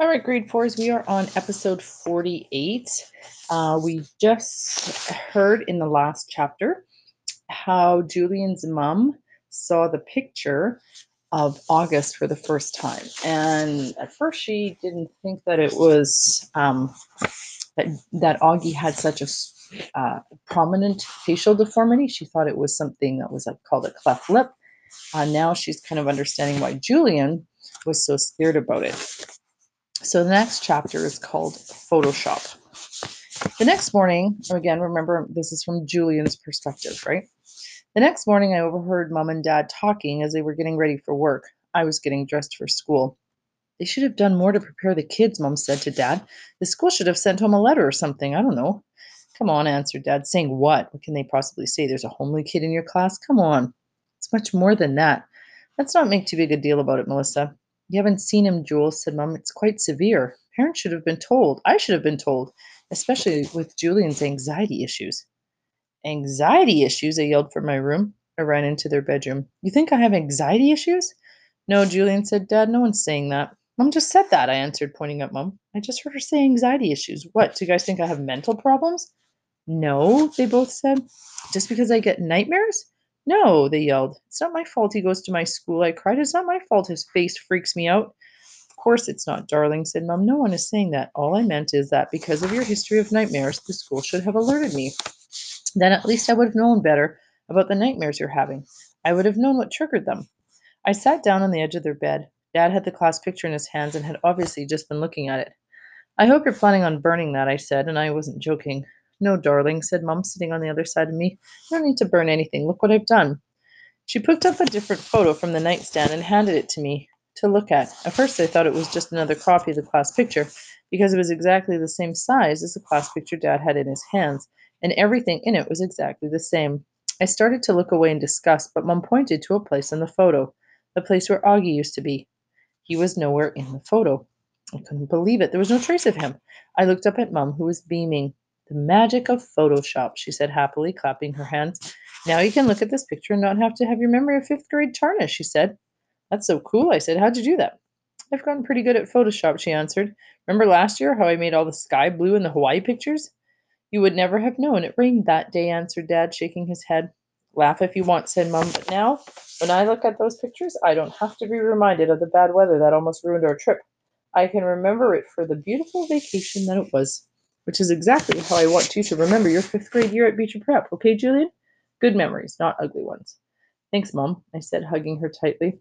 All right, grade fours, we are on episode 48. Uh, we just heard in the last chapter how Julian's mom saw the picture of August for the first time. And at first, she didn't think that it was um, that, that Augie had such a uh, prominent facial deformity. She thought it was something that was like called a cleft lip. Uh, now she's kind of understanding why Julian was so scared about it. So the next chapter is called Photoshop. The next morning, again, remember this is from Julian's perspective, right? The next morning, I overheard mom and dad talking as they were getting ready for work. I was getting dressed for school. They should have done more to prepare the kids, mom said to dad. The school should have sent home a letter or something. I don't know. Come on, answered dad. Saying what? What can they possibly say? There's a homely kid in your class? Come on. It's much more than that. Let's not make too big a deal about it, Melissa. You haven't seen him, Jules, said Mum. It's quite severe. Parents should have been told. I should have been told, especially with Julian's anxiety issues. Anxiety issues? I yelled from my room. I ran into their bedroom. You think I have anxiety issues? No, Julian said, Dad, no one's saying that. Mum just said that, I answered, pointing at Mum. I just heard her say anxiety issues. What, do you guys think I have mental problems? No, they both said. Just because I get nightmares? No, they yelled. It's not my fault he goes to my school, I cried. It's not my fault his face freaks me out. Of course it's not, darling, said Mum. No one is saying that. All I meant is that because of your history of nightmares, the school should have alerted me. Then at least I would have known better about the nightmares you're having. I would have known what triggered them. I sat down on the edge of their bed. Dad had the class picture in his hands and had obviously just been looking at it. I hope you're planning on burning that, I said, and I wasn't joking. No, darling, said Mum, sitting on the other side of me. Don't need to burn anything. Look what I've done. She picked up a different photo from the nightstand and handed it to me to look at. At first, I thought it was just another copy of the class picture because it was exactly the same size as the class picture Dad had in his hands, and everything in it was exactly the same. I started to look away in disgust, but Mum pointed to a place in the photo, the place where Augie used to be. He was nowhere in the photo. I couldn't believe it. There was no trace of him. I looked up at Mum, who was beaming. The magic of Photoshop, she said happily, clapping her hands. Now you can look at this picture and not have to have your memory of fifth grade tarnished, she said. That's so cool, I said. How'd you do that? I've gotten pretty good at Photoshop, she answered. Remember last year how I made all the sky blue in the Hawaii pictures? You would never have known it rained that day, answered Dad, shaking his head. Laugh if you want, said Mum, but now, when I look at those pictures, I don't have to be reminded of the bad weather that almost ruined our trip. I can remember it for the beautiful vacation that it was which is exactly how I want you to remember your fifth grade year at Beecher Prep. Okay, Julian? Good memories, not ugly ones. Thanks, Mom, I said, hugging her tightly.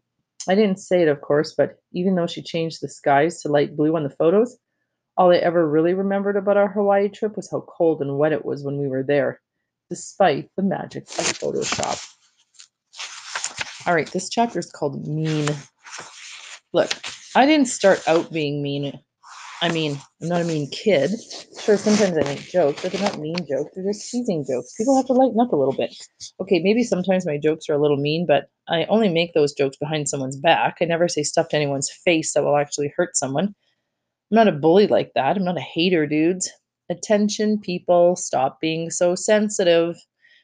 I didn't say it, of course, but even though she changed the skies to light blue on the photos, all I ever really remembered about our Hawaii trip was how cold and wet it was when we were there, despite the magic of Photoshop. All right, this chapter is called Mean. Look, I didn't start out being mean I mean, I'm not a mean kid. Sure, sometimes I make jokes, but they're not mean jokes. They're just teasing jokes. People have to lighten up a little bit. Okay, maybe sometimes my jokes are a little mean, but I only make those jokes behind someone's back. I never say stuff to anyone's face that will actually hurt someone. I'm not a bully like that. I'm not a hater, dudes. Attention, people, stop being so sensitive.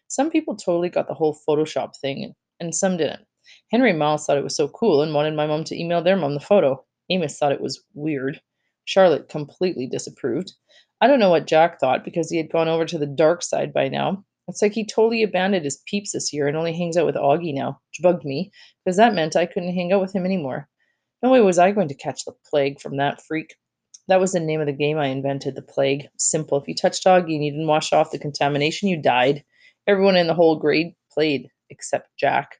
Some people totally got the whole Photoshop thing, and some didn't. Henry Miles thought it was so cool and wanted my mom to email their mom the photo. Amos thought it was weird. Charlotte completely disapproved. I don't know what Jack thought because he had gone over to the dark side by now. It's like he totally abandoned his peeps this year and only hangs out with Augie now, which bugged me because that meant I couldn't hang out with him anymore. No way was I going to catch the plague from that freak. That was the name of the game I invented, the plague. Simple. If you touched Augie and you didn't wash off the contamination, you died. Everyone in the whole grade played except Jack.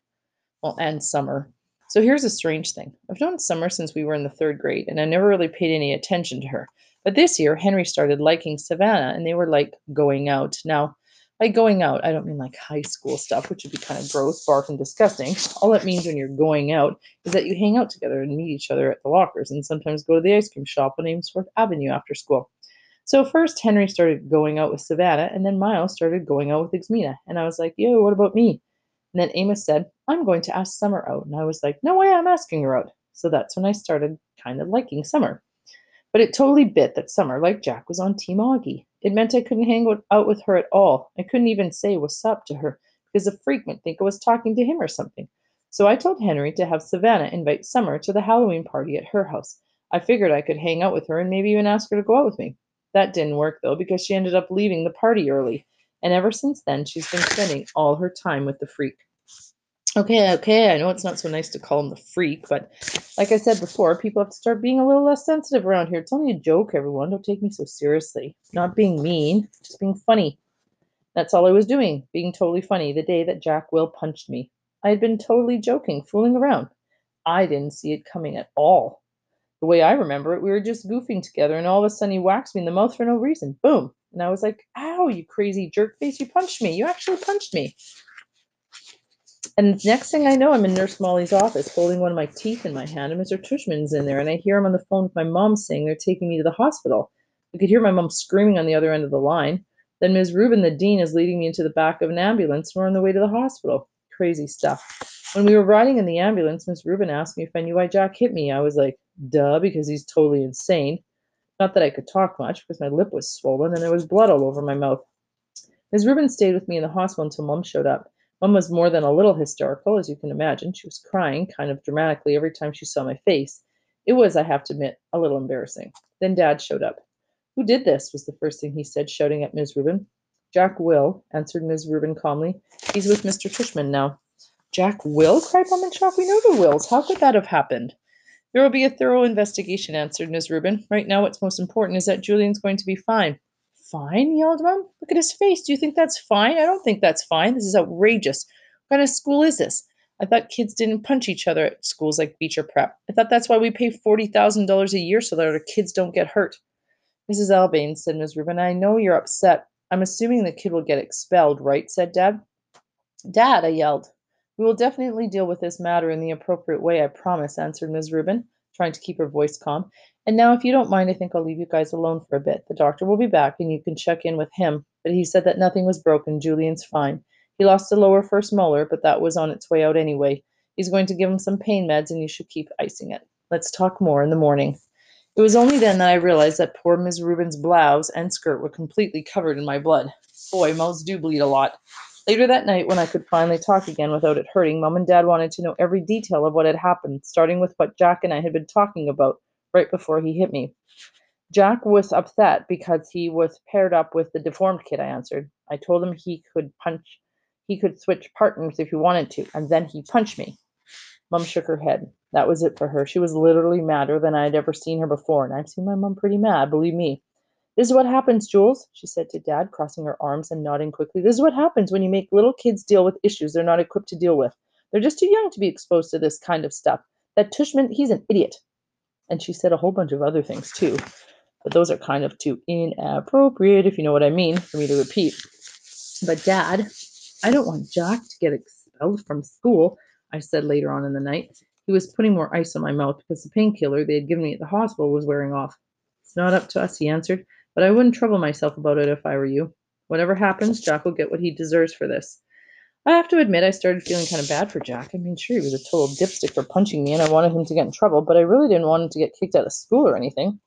Well, and Summer. So here's a strange thing. I've known Summer since we were in the third grade, and I never really paid any attention to her. But this year, Henry started liking Savannah, and they were like going out. Now, by going out, I don't mean like high school stuff, which would be kind of gross, bark, and disgusting. All it means when you're going out is that you hang out together and meet each other at the lockers, and sometimes go to the ice cream shop on Amesfort Avenue after school. So first, Henry started going out with Savannah, and then Miles started going out with Ximena. And I was like, yo, what about me? And then Amos said, I'm going to ask Summer out. And I was like, no way, I'm asking her out. So that's when I started kind of liking Summer. But it totally bit that Summer, like Jack, was on Team Augie. It meant I couldn't hang out with her at all. I couldn't even say what's up to her because a freak might think I was talking to him or something. So I told Henry to have Savannah invite Summer to the Halloween party at her house. I figured I could hang out with her and maybe even ask her to go out with me. That didn't work though because she ended up leaving the party early. And ever since then, she's been spending all her time with the freak. Okay, okay, I know it's not so nice to call him the freak, but like I said before, people have to start being a little less sensitive around here. It's only a joke, everyone. Don't take me so seriously. Not being mean, just being funny. That's all I was doing, being totally funny the day that Jack Will punched me. I had been totally joking, fooling around. I didn't see it coming at all. The way I remember it, we were just goofing together, and all of a sudden he whacks me in the mouth for no reason. Boom. And I was like, ow, you crazy jerk face, you punched me. You actually punched me. And next thing I know, I'm in Nurse Molly's office holding one of my teeth in my hand, and Mr. Tushman's in there, and I hear him on the phone with my mom saying they're taking me to the hospital. I could hear my mom screaming on the other end of the line. Then Ms. Rubin, the dean, is leading me into the back of an ambulance, we're on the way to the hospital. Crazy stuff. When we were riding in the ambulance, Miss Rubin asked me if I knew why Jack hit me. I was like, duh, because he's totally insane. Not that I could talk much, because my lip was swollen and there was blood all over my mouth. Ms. Rubin stayed with me in the hospital until Mom showed up. Mom was more than a little hysterical, as you can imagine. She was crying kind of dramatically every time she saw my face. It was, I have to admit, a little embarrassing. Then Dad showed up. Who did this? was the first thing he said, shouting at Ms. Rubin. Jack Will, answered Ms. Rubin calmly. He's with Mr. Tushman now. Jack Will? cried Mom in shock. We know the Wills. How could that have happened? There will be a thorough investigation, answered Ms. Rubin. Right now, what's most important is that Julian's going to be fine. Fine? yelled Mom. Look at his face. Do you think that's fine? I don't think that's fine. This is outrageous. What kind of school is this? I thought kids didn't punch each other at schools like Beecher Prep. I thought that's why we pay $40,000 a year so that our kids don't get hurt. Mrs. Albans, said Ms. Rubin, I know you're upset. I'm assuming the kid will get expelled, right? said Dad. Dad, I yelled. We will definitely deal with this matter in the appropriate way, I promise, answered Ms. Rubin, trying to keep her voice calm. And now, if you don't mind, I think I'll leave you guys alone for a bit. The doctor will be back and you can check in with him. But he said that nothing was broken. Julian's fine. He lost a lower first molar, but that was on its way out anyway. He's going to give him some pain meds and you should keep icing it. Let's talk more in the morning. It was only then that I realized that poor Miss Rubin's blouse and skirt were completely covered in my blood. Boy, mouths do bleed a lot. Later that night, when I could finally talk again without it hurting, Mom and Dad wanted to know every detail of what had happened, starting with what Jack and I had been talking about right before he hit me. Jack was upset because he was paired up with the deformed kid, I answered. I told him he could punch, he could switch partners if he wanted to, and then he punched me. Mum shook her head. That was it for her. She was literally madder than I had ever seen her before, and I've seen my mum pretty mad, believe me. This is what happens, Jules, she said to Dad, crossing her arms and nodding quickly. This is what happens when you make little kids deal with issues they're not equipped to deal with. They're just too young to be exposed to this kind of stuff. That Tushman, he's an idiot. And she said a whole bunch of other things too, but those are kind of too inappropriate, if you know what I mean, for me to repeat. But Dad, I don't want Jack to get expelled from school, I said later on in the night. He was putting more ice on my mouth because the painkiller they had given me at the hospital was wearing off. It's not up to us, he answered, but I wouldn't trouble myself about it if I were you. Whatever happens, Jack will get what he deserves for this. I have to admit, I started feeling kind of bad for Jack. I mean, sure, he was a total dipstick for punching me, and I wanted him to get in trouble, but I really didn't want him to get kicked out of school or anything.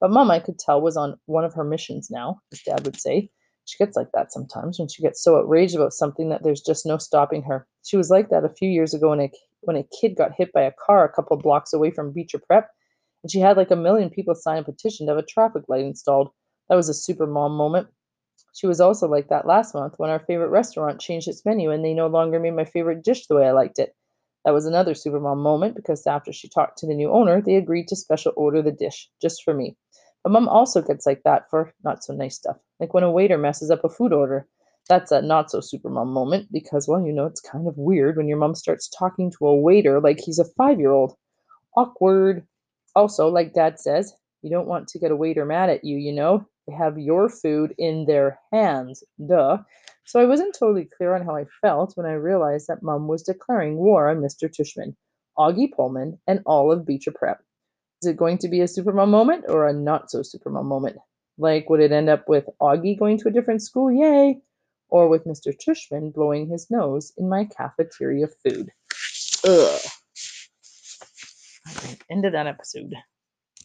But Mom, I could tell, was on one of her missions now, as Dad would say. She gets like that sometimes when she gets so outraged about something that there's just no stopping her. She was like that a few years ago when a, when a kid got hit by a car a couple blocks away from Beecher Prep, and she had like a million people sign a petition to have a traffic light installed. That was a super mom moment. She was also like that last month when our favorite restaurant changed its menu and they no longer made my favorite dish the way I liked it. That was another supermom moment because after she talked to the new owner, they agreed to special order the dish just for me. But mom also gets like that for not so nice stuff, like when a waiter messes up a food order. That's a not so supermom moment because, well, you know, it's kind of weird when your mom starts talking to a waiter like he's a five year old. Awkward. Also, like dad says, you don't want to get a waiter mad at you, you know? Have your food in their hands. Duh. So I wasn't totally clear on how I felt when I realized that Mum was declaring war on Mr. Tushman, Augie Pullman, and all of Beecher Prep. Is it going to be a supermom moment or a not so supermom moment? Like, would it end up with Augie going to a different school? Yay! Or with Mr. Tushman blowing his nose in my cafeteria food? Ugh. End of that episode.